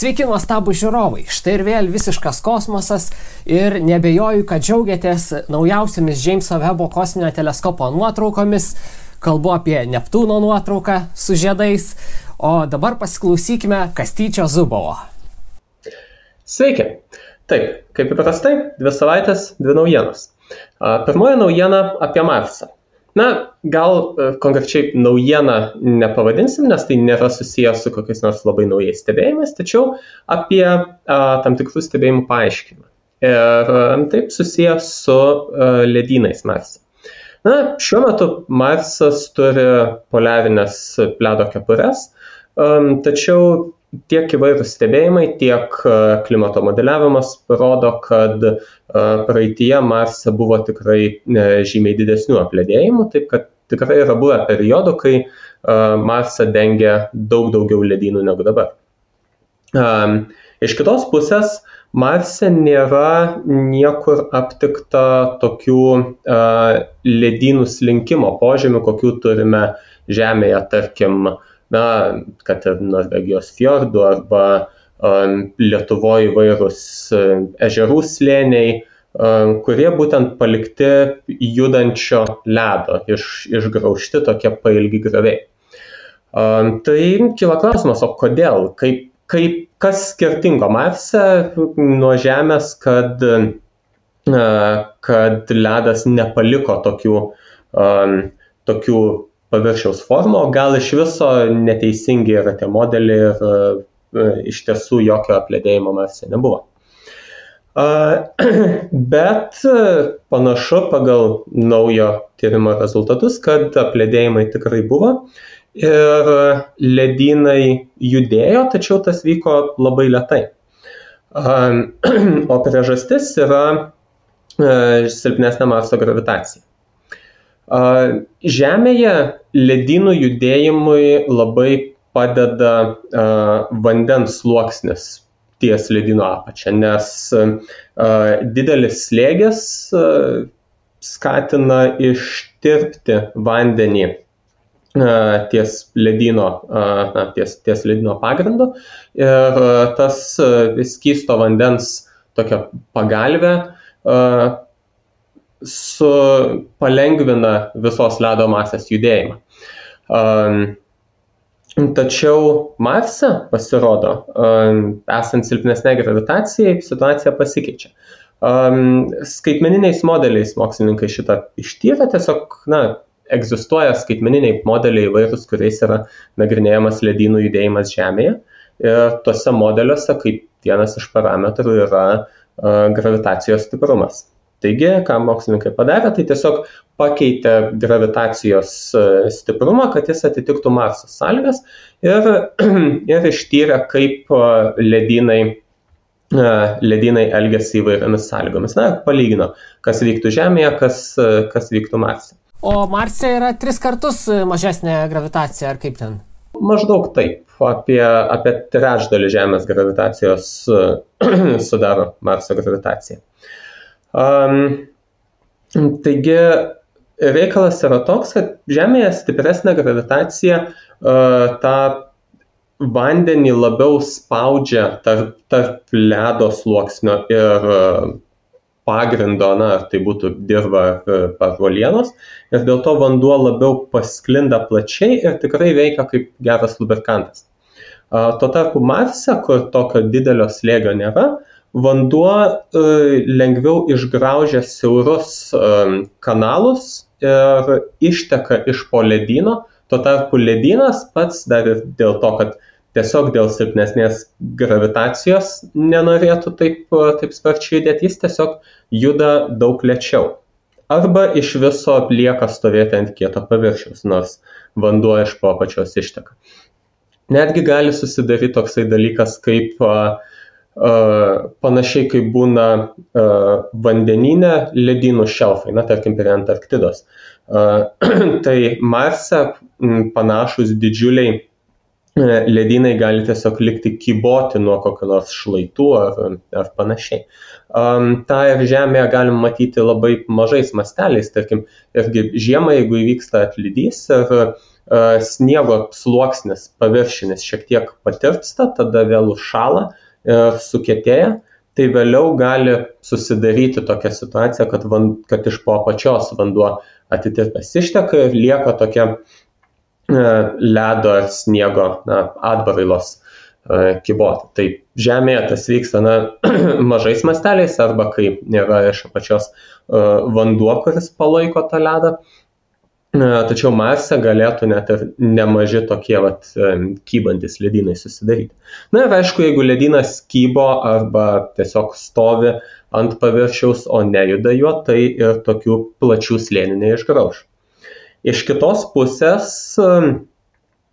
Sveiki, nuostabų žiūrovai. Štai ir vėl visiškas kosmosas ir nebejoju, kad džiaugiatės naujausiamis Jameso Webo kosminio teleskopo nuotraukomis. Kalbu apie Neptūno nuotrauką su žiedais. O dabar pasiklausykime Kastyčio Zubovo. Sveiki. Taip, kaip įprastai, dvi savaitės, dvi naujienos. Pirmoji naujiena apie Marsą. Na, gal e, konkrečiai naujieną nepavadinsim, nes tai nėra susijęs su kokiais nors labai naujais stebėjimais, tačiau apie a, tam tikrų stebėjimų paaiškinimą. Ir a, taip susijęs su a, ledynais Marse. Na, šiuo metu Marsas turi poliarinės ledo kepures, tačiau tiek įvairūs stebėjimai, tiek e, klimato modeliavimas rodo, kad e, praeitie Marse buvo tikrai e, žymiai didesnių apledėjimų, taip kad tikrai yra buvę periodų, kai Marsą dengia daug daugiau ledynų negu dabar. Iš kitos pusės, Marse nėra niekur aptikta tokių ledynų slinkimo požymių, kokių turime Žemėje, tarkim, na, kad ir Norvegijos fjordų arba um, Lietuvoje įvairūs um, ežerų slėniai, um, kurie būtent palikti judančio ledo, iš, išgraužti tokie pailgi graviai. Um, tai kyla klausimas, o kodėl, kaip, kaip, kas skirtingo Marse nuo Žemės, kad, uh, kad ledas nepaliko tokių, tokių paviršiaus formą, o gal iš viso neteisingi yra tie modeliai ir e, iš tiesų jokio apledėjimo Marse nebuvo. Bet panašu pagal naujo tyrimo rezultatus, kad apledėjimai tikrai buvo ir ledynai judėjo, tačiau tas vyko labai lietai. O priežastis yra e, silpnesnė Marso gravitacija. Žemėje ledynų judėjimui labai padeda vandens sluoksnis ties ledino apačia, nes didelis slėgis skatina ištirpti vandenį ties ledino, na, ties, ties ledino pagrindu. Ir tas skysto vandens tokia pagalvė su, palengvina visos ledo masės judėjimą. Um, tačiau Marse pasirodo, um, esant silpnesnė gravitacijai, situacija pasikeičia. Um, skaitmeniniais modeliais mokslininkai šitą ištyrė, tiesiog, na, egzistuoja skaitmeniniai modeliai įvairūs, kuriais yra nagrinėjamas ledynų judėjimas Žemėje. Ir tuose modeliuose kaip vienas iš parametrų yra uh, gravitacijos stiprumas. Taigi, ką mokslininkai padarė, tai tiesiog pakeitė gravitacijos e, stiprumą, kad jis atitiktų Marso sąlygas ir, ir ištyrė, kaip e, ledynai, e, ledynai elgesi įvairiomis sąlygomis. Na, palygino, kas vyktų Žemėje, kas, kas vyktų Marse. O Marse yra tris kartus mažesnė gravitacija, ar kaip ten? Maždaug taip. Apie, apie trečdalį Žemės gravitacijos sudaro Marso gravitacija. Um, taigi reikalas yra toks, kad Žemėje stipresnė gravitacija uh, tą vandenį labiau spaudžia tarp, tarp ledo sluoksnio ir uh, pagrindo, na, ar tai būtų dirba ar uolienos, ir dėl to vanduo labiau pasklinda plačiai ir tikrai veikia kaip geras lubrikantas. Uh, tuo tarpu Marse, kur tokio didelio slėgio nėra, vanduo e, lengviau išgraužia siaurus e, kanalus ir išteka iš po ledyno, tuo tarpu ledynas pats dar ir dėl to, kad tiesiog dėl silpnesnės gravitacijos nenorėtų taip, e, taip sparčiai judėti, jis tiesiog juda daug lėčiau. Arba iš viso lieka stovėti ant kieto paviršiaus, nors vanduo iš po apačios išteka. Netgi gali susidaryti toksai dalykas kaip uh, panašiai kaip būna vandeninė ledynų šelfai, na tarkim prie Antarktidos. Tai Marse panašus didžiuliai ledynai gali tiesiog likti kyboti nuo kokio nors šlaitų ar, ar panašiai. Um, tą ir Žemėje galim matyti labai mažais masteliais, tarkim, irgi žiemą, jeigu įvyksta atlydys ir uh, sniego sluoksnis paviršinis šiek tiek patirpsta, tada vėl užšala ir sukėtėja, tai vėliau gali susidaryti tokia situacija, kad, van, kad iš po apačios vanduo atitirpęs išteka ir lieka tokia ledo ar sniego na, atbarailos kiboti. Tai Žemėje tas vyksta na, mažais masteliais arba kai nėra iš apačios vanduo, kuris palaiko tą ledą. Tačiau Marse galėtų net ir nemaži tokie vat, kybantis ledynai susidaryti. Na ir aišku, jeigu ledynas kybo arba tiesiog stovi ant paviršiaus, o nejuda juo, tai ir tokių plačių slėnių neišgrauž. Iš kitos pusės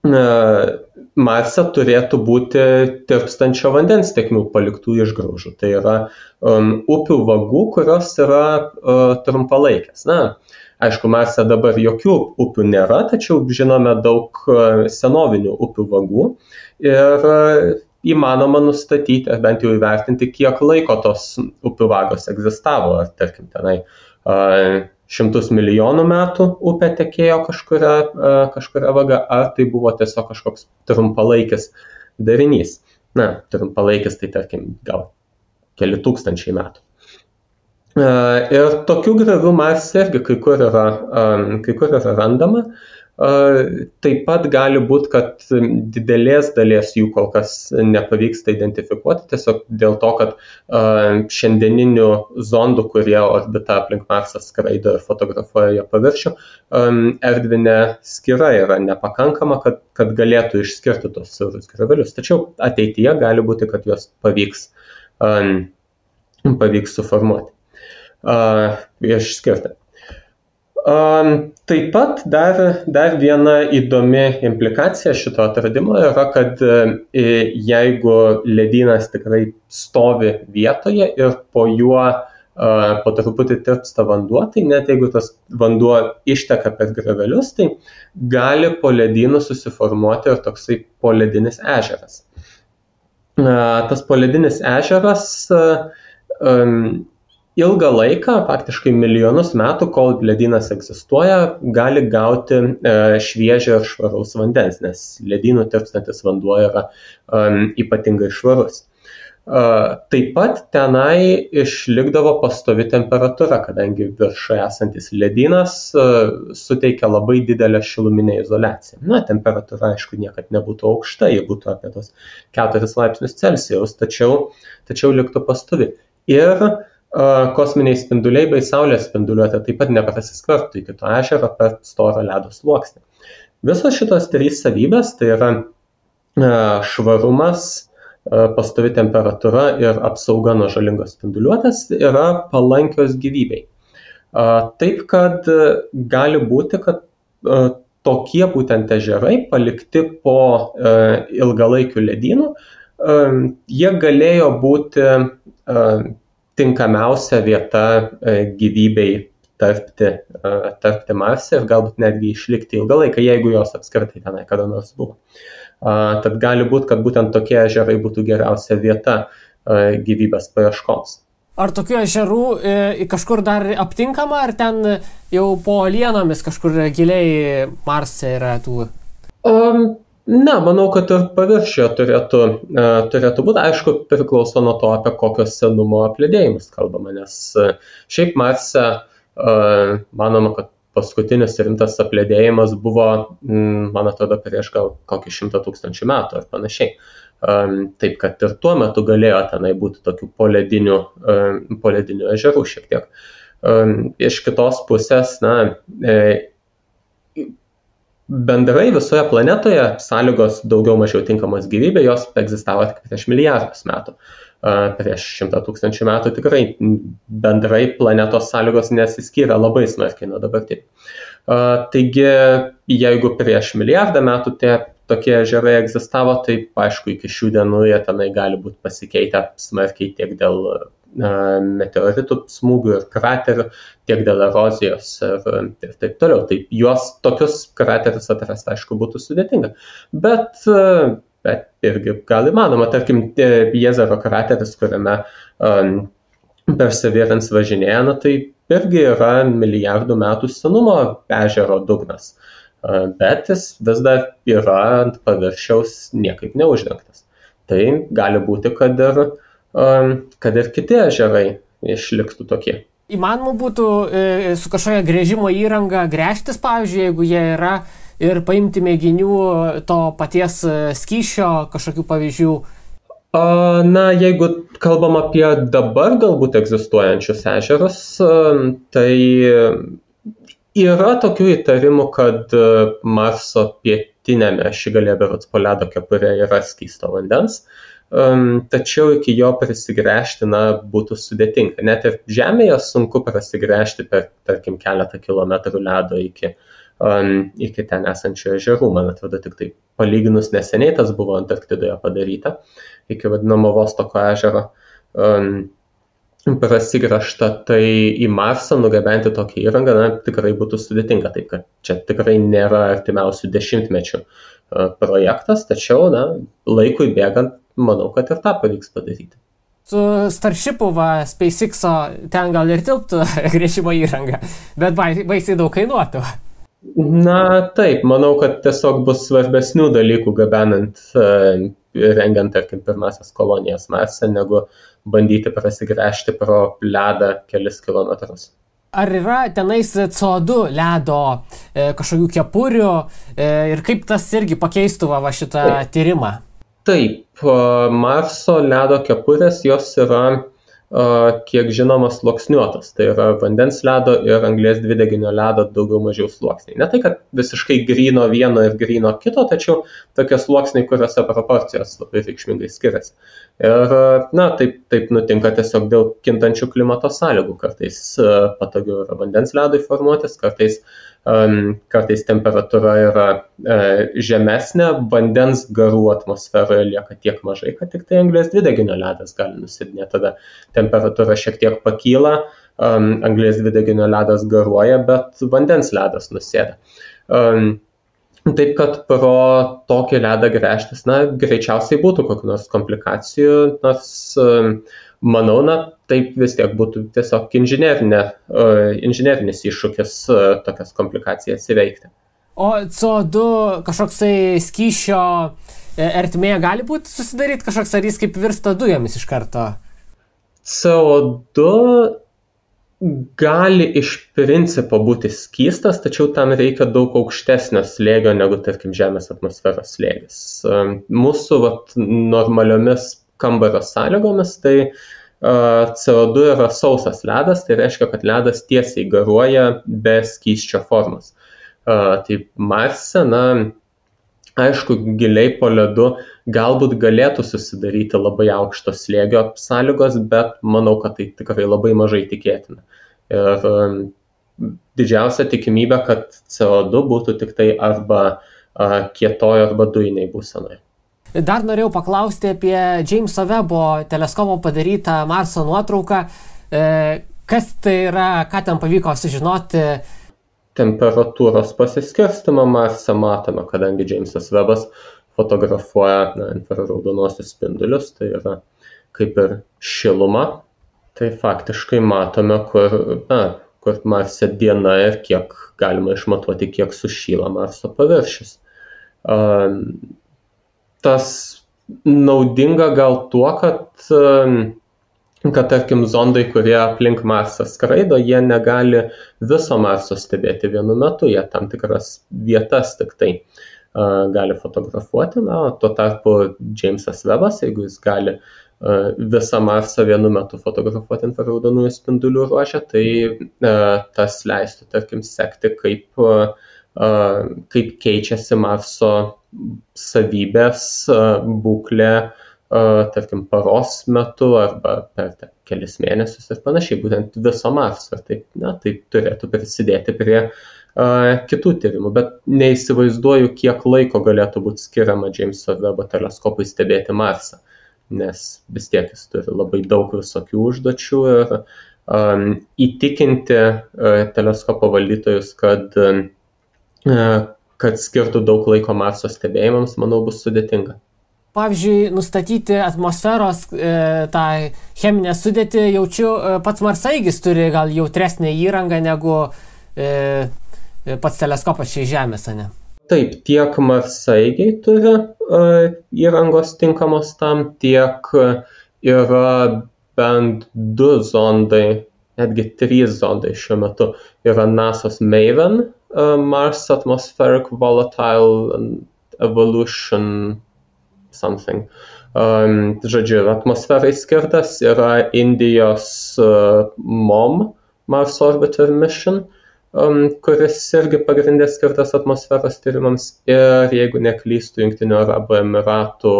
Marse turėtų būti tirpstančio vandens tekmių paliktų išgraužų. Tai yra um, upių vagų, kurios yra uh, trumpalaikės. Na, aišku, Marse dabar jokių upių nėra, tačiau žinome daug uh, senovinių upių vagų ir uh, įmanoma nustatyti, ar bent jau įvertinti, kiek laiko tos upių vagos egzistavo. Ar tarkim tenai uh, šimtus milijonų metų upė tekėjo kažkuria, e, kažkuria vaga, ar tai buvo tiesiog kažkoks trumpalaikis darinys. Na, trumpalaikis tai tarkim gal keli tūkstančiai metų. Ir tokių gravių Marse irgi kai kur yra, kai kur yra randama. Taip pat gali būti, kad didelės dalies jų kol kas nepavyksta identifikuoti, tiesiog dėl to, kad šiandieninių zondų, kurie orbita aplink Marsą skraido ir fotografuoja jo paviršių, erdvinė skira yra nepakankama, kad, kad galėtų išskirti tos siaurus gravelius. Tačiau ateityje gali būti, kad juos pavyks, pavyks suformuoti, išskirti. Taip pat dar, dar viena įdomi implikacija šito atradimo yra, kad e, jeigu ledynas tikrai stovi vietoje ir po juo po truputį tirpsta vanduo, tai net jeigu tas vanduo išteka per gravelius, tai gali po ledynų susiformuoti ir toksai poledinis ežeras. Tas poledinis ežeras ilgą laiką, faktiškai milijonus metų, kol ledynas egzistuoja, gali gauti e, šviežio ir švaraus vandens, nes ledynų tirpstantis vanduo yra um, ypatingai švarus. Uh, taip pat tenai išlikdavo pastovi temperatūra, kadangi viršuje esantis ledynas uh, suteikia labai didelę šiluminę izolaciją. Na, temperatūra, aišku, niekada nebūtų aukšta, jie būtų apie tos 4 laipsnius Celsijaus, tačiau, tačiau liktų pastovi. Ir uh, kosminiai spinduliai bei Saulės spinduliuotė taip pat neprasiskverbtų į kito ežero per storą ledo sluoksnį. Visos šitos trys savybės, tai yra švarumas, pastovi temperatūra ir apsauga nuo žalingos spinduliuotės, yra palankios gyvybei. Taip, kad gali būti, kad tokie būtent ežerai palikti po ilgalaikių ledynų, jie galėjo būti tinkamiausia vieta e, gyvybei tarpti, e, tarpti Marse ir galbūt netgi išlikti ilgą laiką, jeigu jos apskritai tenai kada nors buvo. Tad gali būti, kad būtent tokie ežerai būtų geriausia vieta e, gyvybės paieškoms. Ar tokių ežerų kažkur dar aptinkama, ar ten jau po lienomis kažkur giliai Marse yra tų? Um, Ne, manau, kad ir paviršiuje turėtų, e, turėtų būti, aišku, priklauso nuo to, apie kokios senumo aplėdėjimus kalbama, nes e, šiaip Marse e, manoma, kad paskutinis rimtas aplėdėjimas buvo, m, man atrodo, prieš gal kokį šimtą tūkstančių metų ar panašiai. Um, taip, kad ir tuo metu galėjo tenai būti tokių poledinių, um, poledinių ežerų šiek tiek. Um, iš kitos pusės, na, e, bendrai visoje planetoje sąlygos daugiau mažiau tinkamos gyvybė, jos egzistavo tik prieš milijardus metų. Prieš šimtą tūkstančių metų tikrai bendrai planetos sąlygos nesiskyrė labai smarkiai nuo dabartinių. Taigi, jeigu prieš milijardą metų tie tokie ežerai egzistavo, tai aišku, iki šių dienų jie tenai gali būti pasikeitę smarkiai tiek dėl meteoritų smūgių ir kraterių, tiek dėl erozijos ir, ir taip toliau. Tai juos tokius kraterius atrasti, aišku, būtų sudėtinga. Bet, bet irgi gal įmanoma, tarkim, Jezero krateris, kuriame um, Perseverance važinėja, na, tai irgi yra milijardų metų senumo ežero dugnas. bet jis vis dar yra ant paviršiaus niekaip neuždengtas. Tai gali būti, kad ir, kad ir kiti ežerai išliktų tokie. Įmanoma būtų e, su kažkokia grėžimo įranga grėžtis, pavyzdžiui, jeigu jie yra ir paimti mėginių to paties e, skyšio kažkokių pavyzdžių. Na, jeigu kalbam apie dabar galbūt egzistuojančius ežerus, tai yra tokių įtarimų, kad e, Marso pietinėme šigalė berots po ledo kepurė yra skysto vandens. Uh, um, tačiau iki jo prasigręžti, na, būtų sudėtinga. Net ir Žemėje sunku prasigręžti per, tarkim, keletą kilometrų ledo iki, um, iki ten esančio ežerų. Man atrodo, tik tai palyginus neseniai tas buvo Antarktidoje padaryta, iki vadinamo Vostoko ežero. Um, prasigražta, tai į Marsą nugabenti tokią įrangą na, tikrai būtų sudėtinga, taip kad čia tikrai nėra artimiausių dešimtmečių projektas, tačiau na, laikui bėgant manau, kad ir tą pavyks padaryti. Su Starshipu, va, SpaceX'o ten gal ir tilptų grėžimo įranga, bet baisiai daug kainuotų. Na taip, manau, kad tiesiog bus svarbesnių dalykų gabenant, e, rengiant, tarkim, pirmasis kolonijas Marse, negu bandyti prasigręžti pro ledą kelis kilometrus. Ar yra tenais CO2 ledo e, kažkokių kepurių e, ir kaip tas irgi pakeistų va, va šitą taip. tyrimą? Taip, Marso ledo kepurės jos yra kiek žinoma sluoksniuotas. Tai yra vandens ledo ir anglės dvideginio ledo daugiau mažiau sluoksniai. Ne tai, kad visiškai grino vieno ir grino kito, tačiau tokie sluoksniai, kuriuose proporcijos labai reikšmingai skiriasi. Ir, na, taip, taip nutinka tiesiog dėl kintančių klimato sąlygų. Kartais patogiau yra vandens ledui formuotis, kartais uh, kartais temperatūra yra e, žemesnė, vandens garų atmosferoje lieka tiek mažai, kad tik tai anglės dvideginio ledas gali nusidinėti. Tada temperatūra šiek tiek pakyla, anglės dvideginio ledas garuoja, bet vandens ledas nusėda. Taip kad pro tokį ledą grėžtis, na, greičiausiai būtų kokių nors komplikacijų, nors manau, na, taip vis tiek būtų tiesiog inžinerinė, inžinerinis iššūkis tokias komplikacijas įveikti. O CO2 kažkoksai skyšio e, ertmėje gali būti susidaryti kažkoks, ar jis kaip virsta dujomis iš karto? CO2 gali iš principo būti skystas, tačiau tam reikia daug aukštesnio slėgio negu, tarkim, Žemės atmosferos slėgis. Mūsų vat, normaliomis kambario sąlygomis, tai uh, CO2 yra sausas ledas, tai reiškia, kad ledas tiesiai garuoja be skysčio formos. Tai Marse, na, aišku, giliai po ledu galbūt galėtų susidaryti labai aukšto slėgio sąlygos, bet manau, kad tai tikrai labai mažai tikėtina. Ir didžiausia tikimybė, kad CO2 būtų tik tai arba kietojo arba dujiniai būsenoje. Dar norėjau paklausti apie Jameso Webo teleskopo padarytą Marso nuotrauką. E, kas tai yra, ką ten pavyko sužinoti? Temperatūros pasiskirstimą Marse matome, kadangi Jamesas Webas fotografuoja infraraudonosius spindulius, tai yra kaip ir šiluma. Tai faktiškai matome, kur, na, kur Marse diena ir kiek galima išmatuoti, kiek sušyla Marso paviršius. Tas naudinga gal tuo, kad, kad tarkim, zondai, kurie aplink Marsą skraido, jie negali viso Marso stebėti vienu metu, jie tam tikras vietas tik tai gali fotografuoti, na, tuo tarpu Jamesas Webas, jeigu jis gali visą Marsą vienu metu fotografuoti infraraudonųjų spindulių ruožę, tai tas leistų, tarkim, sekti, kaip, kaip keičiasi Marso savybės, būklė, tarkim, paros metu arba per ta, kelis mėnesius ir panašiai, būtent viso Marso. Tai, na, tai turėtų prisidėti prie kitų tyrimų, bet neįsivaizduoju, kiek laiko galėtų būti skiriama Jameso Webo teleskopui stebėti Marsą, nes vis tiek jis turi labai daug visokių užduočių ir um, įtikinti uh, teleskopo valdytojus, kad uh, kad skirtų daug laiko Marso stebėjimams, manau, bus sudėtinga. Pavyzdžiui, nustatyti atmosferos e, tą cheminę sudėtį, jaučiu, e, pats Marsaigis turi gal jautresnę įrangą negu, e, pats teleskopas čia į Žemės, ne? Taip, tiek marsaigiai turi uh, įrangos tinkamos tam, tiek yra bent du zondai, netgi trys zondai šiuo metu. Yra NASA's MAVEN, uh, Mars Atmospheric Volatile Evolution something. Um, žodžiu, atmosferai skirtas yra Indijos uh, MOM, Mars Orbiter Mission, um, kuris irgi pagrindė skirtas atmosferos tyrimams ir, jeigu neklystų, Junktinių Arabų Emiratų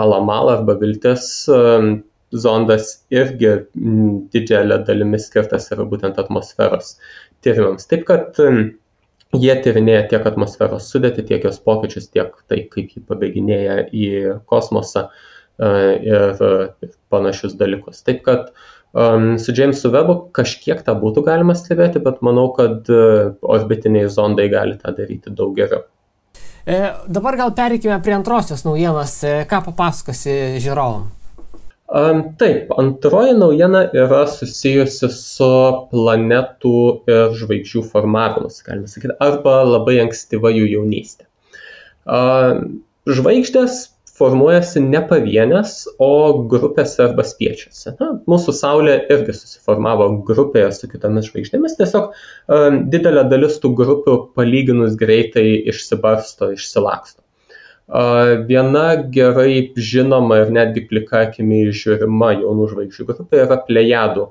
Alamal arba Viltis um, zondas irgi didžiulė dalimi skirtas yra būtent atmosferos tyrimams. Taip kad um, jie tyrinėja tiek atmosferos sudėtį, tiek jos pokyčius, tiek tai, kaip ji pabėginėja į kosmosą e, ir, panašius dalykus. Taip kad um, su Jamesu Webu kažkiek tą būtų galima stebėti, bet manau, kad uh, orbitiniai zondai gali tą daryti daug geriau. E, dabar gal pereikime prie antrosios naujienos. E, ką papasakosi žiūrovam? Taip, antroji naujiena yra susijusi su planetų ir žvaigždžių formavimus, galima sakyti, arba labai ankstyva jų jaunystė. Žvaigždės formuojasi ne pavienės, o grupėse arba spiečiuose. Na, mūsų Saulė irgi susiformavo grupėje su kitomis žvaigždėmis, tiesiog didelė dalis tų grupių palyginus greitai išsibarsto, išsilaksto. Viena gerai žinoma ir netgi plika akimi žiūrima jaunų žvaigždžių grupė yra plejadų.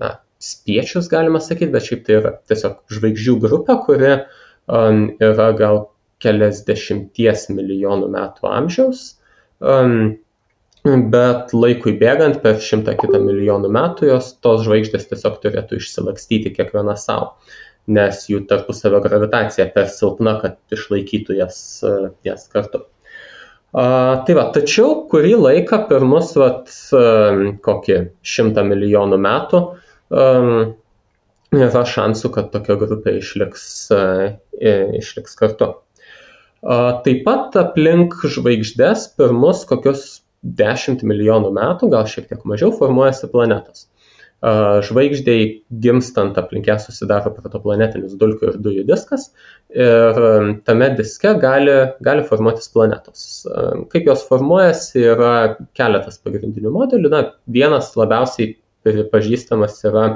Na, spiečius galima sakyti, bet šiaip tai yra tiesiog žvaigždžių grupė, kuri um, yra gal keliasdešimties milijonų metų amžiaus. Um, bet laikui bėgant per šimtą kitą milijonų metų jos tos žvaigždės tiesiog turėtų išsilakstyti kiekviena savo nes jų tarpusavio gravitacija per silpna, kad išlaikytų jas, jas kartu. A, tai va, tačiau kurį laiką per mus, vat, kokį šimtą milijonų metų, um, yra šansų, kad tokia grupė išliks, išliks kartu. Taip pat aplink žvaigždės per mus kokius 10 milijonų metų, gal šiek tiek mažiau, formuojasi planetos žvaigždžiai gimstant aplink ją susidaro protoplanetinis dulkių ir dujų diskas ir tame diske gali, gali formuotis planetos. Kaip jos formuojasi yra keletas pagrindinių modelių. Na, vienas labiausiai pripažįstamas yra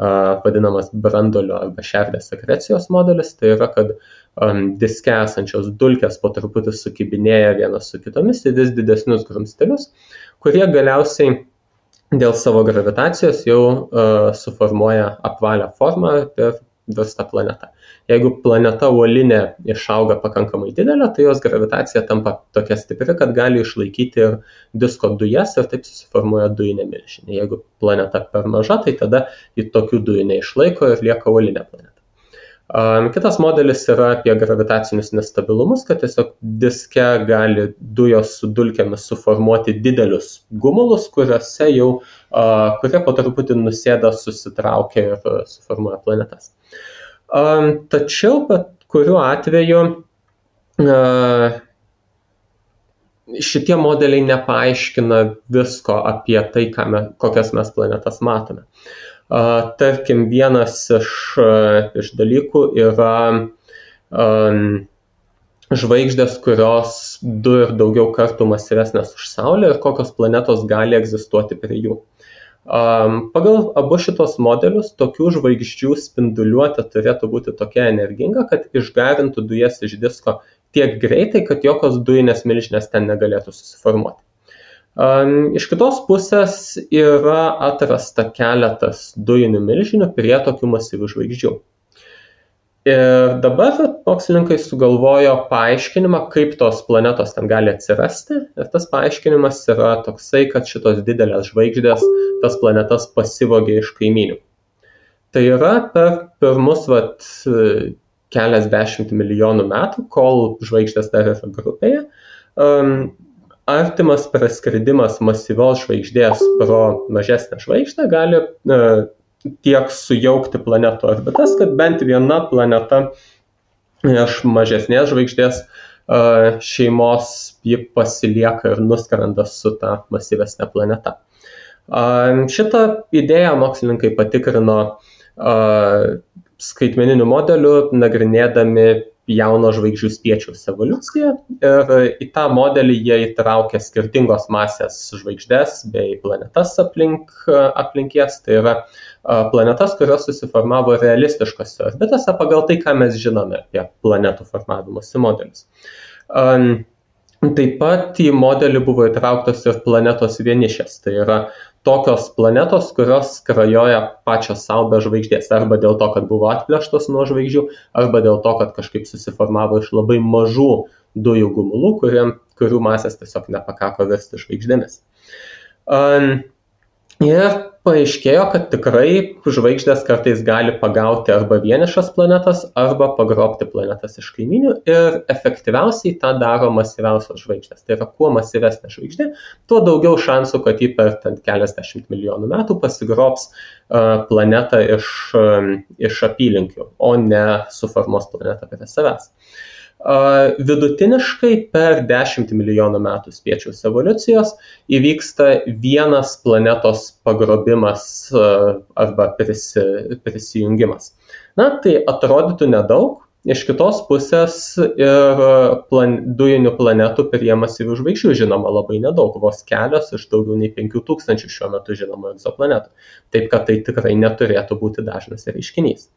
vadinamas brandolio arba šerdės sekrecijos modelis. Tai yra, kad um, diske esančios dulkės po truputį sukibinėja vienas su kitomis į vis didesnius grumstelius, kurie galiausiai dėl savo gravitacijos jau uh, suformuoja apvalią formą ir virsta planeta. Jeigu planeta uolinė išauga pakankamai didelė, tai jos gravitacija tampa tokia stipri, kad gali išlaikyti ir disko dujas ir taip susiformuoja dujinė milžinė. Jeigu planeta per maža, tai tada ji tokių dujų neišlaiko ir lieka uolinė planeta. Kitas modelis yra apie gravitacinius nestabilumus, kad tiesiog diske gali dujos su dulkėmis suformuoti didelius gumulus, kuriuose jau, kurie po truputį nusėda, susitraukia ir suformuoja planetas. Tačiau, bet kuriuo atveju, šitie modeliai nepaaiškina visko apie tai, me, kokias mes planetas matome. Tarkim, vienas iš, iš dalykų yra um, žvaigždės, kurios du ir daugiau kartų masyvesnės už Saulę ir kokios planetos gali egzistuoti prie jų. Um, pagal abu šitos modelius, tokių žvaigždžių spinduliuotė turėtų būti tokia energinga, kad išgarintų dujas iš disko tiek greitai, kad jokios dujinės milžinės ten negalėtų susiformuoti. Iš kitos pusės yra atrasta keletas dujinių milžinių prie tokių masyvių žvaigždžių. Ir dabar mokslininkai sugalvojo paaiškinimą, kaip tos planetos ten gali atsirasti. Ir tas paaiškinimas yra toksai, kad šitos didelės žvaigždės tas planetas pasivogė iš kaiminių. Tai yra per pirmus vat, keliasdešimt milijonų metų, kol žvaigždės dar yra grupėje, um, artimas praskridimas masyvios žvaigždės pro mažesnę žvaigždę gali e, tiek sujaukti planetų orbitas, kad bent viena planeta iš mažesnės žvaigždės e, šeimos ji pasilieka ir nuskrenda su ta masyvesnė planeta. E, šitą idėją mokslininkai patikrino skaitmeniniu modeliu, nagrinėdami jauno žvaigždžių spiečiaus evoliuciją ir į tą modelį jie įtraukia skirtingos masės žvaigždės bei planetas aplink, aplink jas, tai yra planetas, kurios susiformavo realistiškose orbitose pagal tai, ką mes žinome apie planetų formavimosi modelius. Taip pat į modelį buvo įtrauktos ir planetos vienišės, tai yra tokios planetos, kurios skrajoja pačios savo be žvaigždės, arba dėl to, kad buvo atplėštos nuo žvaigždžių, arba dėl to, kad kažkaip susiformavo iš labai mažų dujų gumulų, kuriem, kurių masės tiesiog nepakako virsti žvaigždėmis. Um, Ir paaiškėjo, kad tikrai žvaigždės kartais gali pagauti arba vienišas planetas, arba pagrobti planetas iš kaiminių ir efektyviausiai tą daro masyviausios žvaigždės. Tai yra, kuo masyvesnė žvaigždė, tuo daugiau šansų, kad ji per keliasdešimt milijonų metų pasigrobs uh, planetą iš, um, iš apylinkių, o ne suformuos planetą prie savęs. Vidutiniškai per 10 milijonų metų spiečiaus evoliucijos įvyksta vienas planetos pagrobimas arba prisi, prisijungimas. Na, tai atrodytų nedaug, iš kitos pusės ir plan, dujinių planetų prie masyvių žvaigždžių žinoma labai nedaug, vos kelios iš daugiau nei 5000 šiuo metu žinomų egzoplanetų. Taip kad tai tikrai neturėtų būti dažnas reiškinys.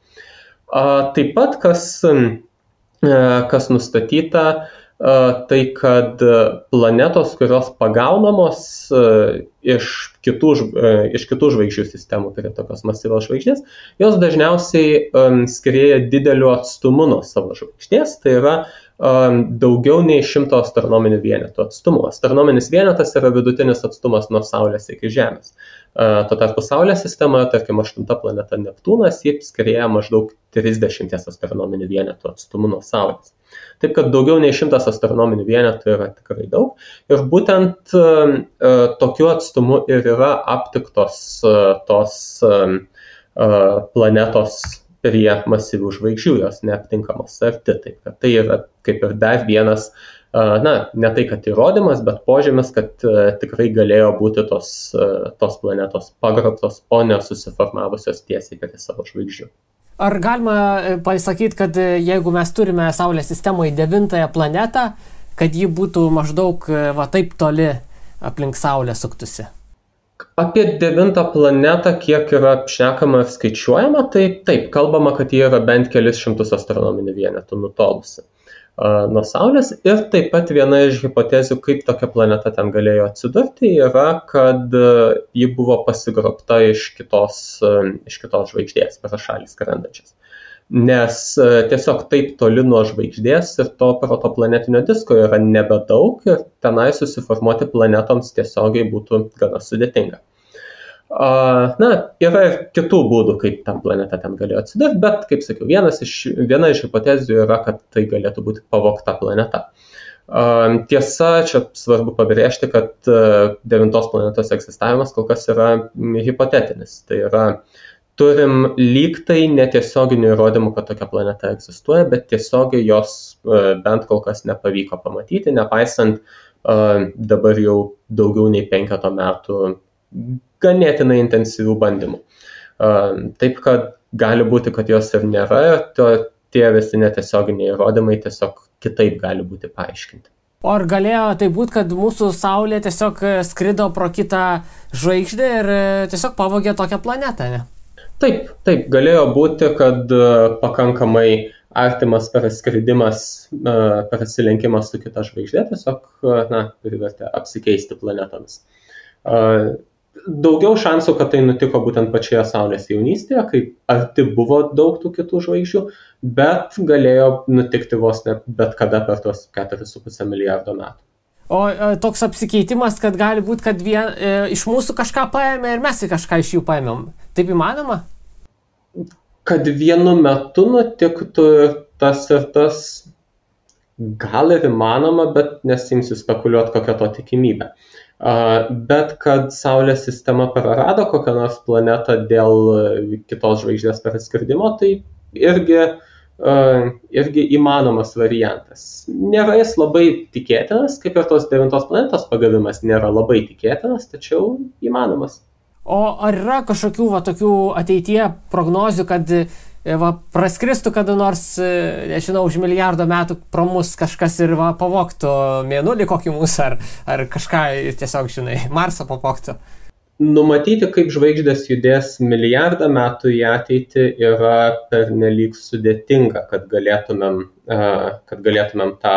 Taip pat, kas kas nustatyta, e, tai kad planetos, kurios pagaunamos e, iš kitų, iš kitų žvaigždžių sistemų, tai yra tokios masyvios žvaigždės, jos dažniausiai skrieja dideliu atstumu nuo savo žvaigždės, tai yra daugiau nei 100 astronominių vienetų atstumu. Astronominis vienetas yra vidutinis atstumas nuo Saulės iki Žemės. Tuo tarpu Saulės sistemoje, tarkim, aštunta planeta Neptūnas, jį skrieja maždaug 30 astronominių vienetų atstumu nuo Saulės. Taip kad daugiau nei 100 astronominių vienetų yra tikrai daug. Ir būtent uh, tokiu atstumu ir yra aptiktos uh, tos uh, planetos prie masyvių žvaigždžių, jos neaptinkamos arti. Taip kad tai yra kaip ir dar vienas na, ne tai, kad įrodymas, bet požymis, kad tikrai galėjo būti tos, tos planetos pagrobtos, o ne susiformavusios tiesiai prie savo žvaigždžių. Ar galima e, pasakyti, kad e, jeigu mes turime Saulės sistemoje devintąją planetą, kad ji būtų maždaug e, va taip toli aplink Saulę suktusi? Apie devintą planetą, kiek yra šnekama ir skaičiuojama, tai taip, kalbama, kad ji yra bent kelis šimtus astronominių vienetų nutolusi nuo Saulės. Ir taip pat viena iš hipotezių, kaip tokia planeta ten galėjo atsidurti, yra, kad ji buvo pasigrobta iš kitos, iš kitos žvaigždės, per šalį skrendančias. Nes tiesiog taip toli nuo žvaigždės ir to protoplanetinio disko yra nebedaug ir tenai susiformuoti planetoms tiesiogiai būtų gana sudėtinga. Na, yra ir kitų būdų, kaip tam planeta ten galėjo atsidurti, bet, kaip sakiau, iš, viena iš hipotezių yra, kad tai galėtų būti pavokta planeta. Tiesa, čia svarbu pabrėžti, kad devintos planetos egzistavimas kol kas yra hipotetinis. Tai yra, turim lygtai netiesioginių įrodymų, kad tokia planeta egzistuoja, bet tiesiogiai jos bent kol kas nepavyko pamatyti, nepaisant dabar jau daugiau nei penketo metų ganėtinai intensyvių bandymų. Taip kad gali būti, kad jos ir nėra, to, tie visi netiesioginiai įrodymai tiesiog kitaip gali būti paaiškinti. O ar galėjo tai būti, kad mūsų Saulė tiesiog e, skrido pro kitą žvaigždę ir e, tiesiog pavogė tokią planetą, ne? Taip, taip, galėjo būti, kad e, pakankamai artimas praskridimas, prasilenkimas su kita žvaigždė tiesiog, na, privertė apsikeisti planetomis daugiau šansų, kad tai nutiko būtent pačioje Saulės jaunystėje, kai arti buvo daug tų kitų žvaigždžių, bet galėjo nutikti vos ne bet kada per tuos 4,5 milijardo metų. O e, toks apsikeitimas, kad gali būti, kad vien, e, iš mūsų kažką paėmė ir mes kažką iš jų paėmėm. Taip įmanoma? Kad vienu metu nutiktų tas ir tas, gal ir įmanoma, bet nesimsiu spekuliuoti, kokia to tikimybė. Uh, Bet kad Saulės sistema prarado kokią nors planetą dėl kitos žvaigždės perskridimo, tai irgi, irgi įmanomas variantas. Nėra jis labai tikėtinas, kaip ir tos devintos planetos pagavimas nėra labai tikėtinas, tačiau įmanomas. O ar yra kažkokių va, tokių ateityje prognozių, kad e, va, praskristų kada nors, e, nežinau, už milijardo metų pro mus kažkas ir va, pavoktų mėnulį kokį mūsų, ar, ar kažką tiesiog, žinai, Marsą pavoktų. Numatyti, kaip žvaigždės judės milijardą metų į ateitį yra pernelyg sudėtinga, kad galėtumėm, kad galėtumėm tą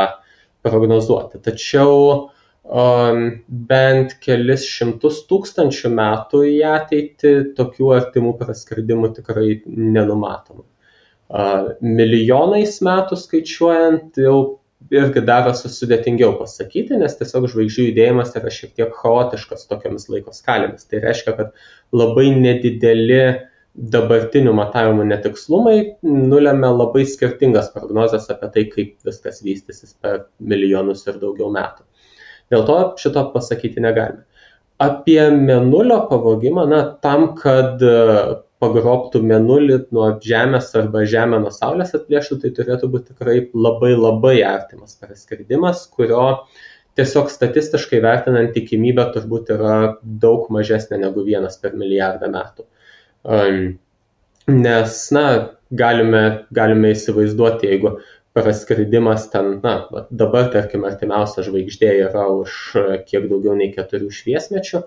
prognozuoti. Tačiau bent kelis šimtus tūkstančių metų į ateitį tokių artimų praskridimų tikrai nenumatoma. Milijonais metų skaičiuojant jau irgi darosi sudėtingiau pasakyti, nes tiesiog žvaigždžių judėjimas yra šiek tiek chaotiškas tokiamis laiko skalėmis. Tai reiškia, kad labai nedideli dabartinių matavimų netikslumai nulėmė labai skirtingas prognozes apie tai, kaip viskas vystysis per milijonus ir daugiau metų. Dėl to šito pasakyti negalime. Apie menulio pavogimą, na, tam, kad e, pagrobtų menulį nuo Žemės arba Žemę nuo Saulės atplėštų, tai turėtų būti tikrai labai labai artimas praskridimas, kurio tiesiog statistiškai vertinant tikimybė turbūt yra daug mažesnė negu vienas per milijardą metų. Nes, na, galime, galime įsivaizduoti, jeigu praskridimas ten, na, dabar, tarkim, artimiausia žvaigždė yra už kiek daugiau nei keturių šviesmečių,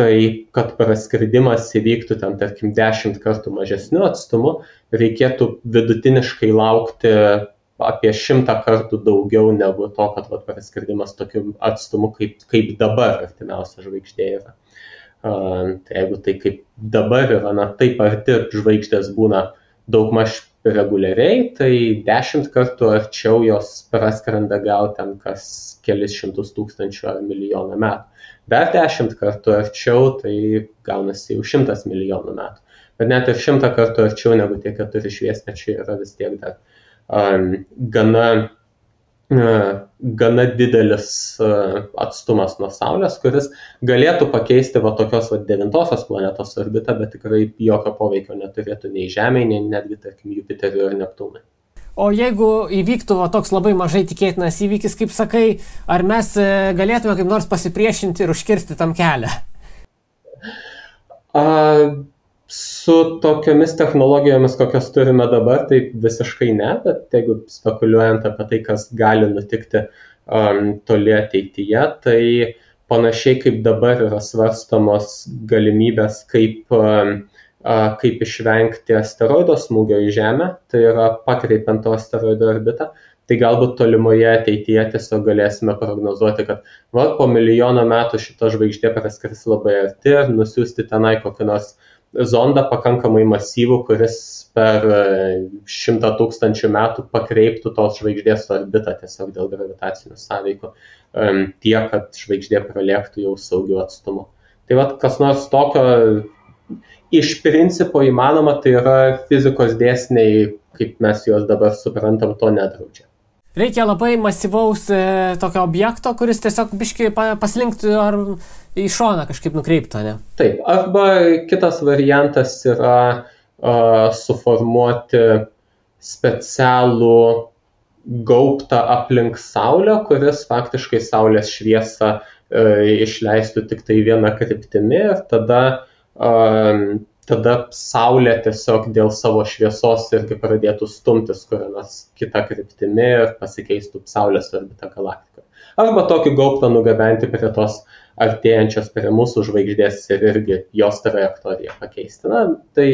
tai kad praskridimas įvyktų ten, tarkim, dešimt kartų mažesniu atstumu, reikėtų vidutiniškai laukti apie šimtą kartų daugiau negu to, kad va, praskridimas tokiu atstumu, kaip, kaip dabar artimiausia žvaigždė yra. Tai jeigu tai kaip dabar yra, na taip arti žvaigždės būna daugmaž reguliariai, tai dešimt kartų arčiau jos praskrenda gal ten kas kelis šimtus tūkstančių ar milijoną metų. Dar dešimt kartų arčiau, tai gaunasi jau šimtas milijonų metų. Bet net ir šimtą kartų arčiau negu tie keturi šviesmečiai yra vis tiek dar um, gana gana didelis atstumas nuo Saulės, kuris galėtų pakeisti va tokios va devintosios planetos orbitą, bet tikrai jokio poveikio neturėtų nei Žemė, nei netgi, tarkim, Jupiteriui ir Neptūnui. O jeigu įvyktų va, toks labai mažai tikėtinas įvykis, kaip sakai, ar mes e, galėtume kaip nors pasipriešinti ir užkirsti tam kelią? A, su tokiomis technologijomis, kokias turime dabar, tai visiškai ne, bet jeigu spekuliuojant apie tai, kas gali nutikti um, toli ateityje, tai panašiai kaip dabar yra svarstamos galimybės, kaip, um, uh, kaip išvengti asteroido smūgio į Žemę, tai yra pakreipiant to asteroido orbitą, tai galbūt tolimoje ateityje tiesiog galėsime prognozuoti, kad va, po milijono metų šita žvaigždė praskris labai arti ir nusiųsti tenai kokį nors uh, zondą pakankamai masyvų, kuris per e, šimtą tūkstančių metų pakreiptų tos žvaigždės orbitą tiesiog dėl gravitacinių sąveikų tiek, kad žvaigždė pralėktų jau saugiu atstumu. Tai vad, kas nors tokio iš principo įmanoma, tai yra fizikos dėsniai, kaip mes juos dabar suprantam, to nedraudžia. Reikia labai masyvaus e, tokio objekto, kuris tiesiog biškai paslinktų ar į šoną kažkaip nukreiptų, ne? Taip, arba kitas variantas yra uh, suformuoti specialų gaubtą aplink Saulę, kuris faktiškai Saulės šviesą uh, išleistų tik tai vieną kryptimį ir tada uh, tada Saulė tiesiog dėl savo šviesos irgi pradėtų stumtis kurią nors kitą kryptimį ir pasikeistų Saulės orbita galaktikoje. Arba tokį gaubtą nugabenti prie tos artėjančios prie mūsų žvaigždės ir irgi jos trajektoriją pakeisti. Na, tai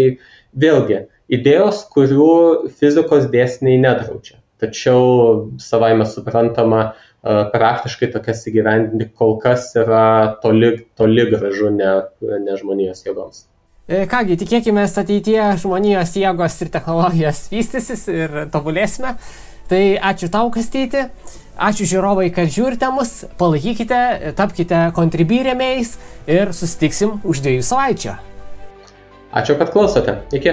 vėlgi idėjos, kurių fizikos dėsniai nedraudžia. Tačiau savaime suprantama, praktiškai tokias įgyvendinti kol kas yra toli, toli gražu ne, ne žmonijos jėgoms. E, kągi, tikėkime, ateityje žmonijos jėgos ir technologijos vystysis ir tobulėsime. Tai ačiū tau, Kastyti. Ačiū žiūrovai, kad žiūrite mus. Palaikykite, tapkite kontribyrėmiais ir susitiksim už dviejų savaičių. Ačiū, kad klausote. Iki.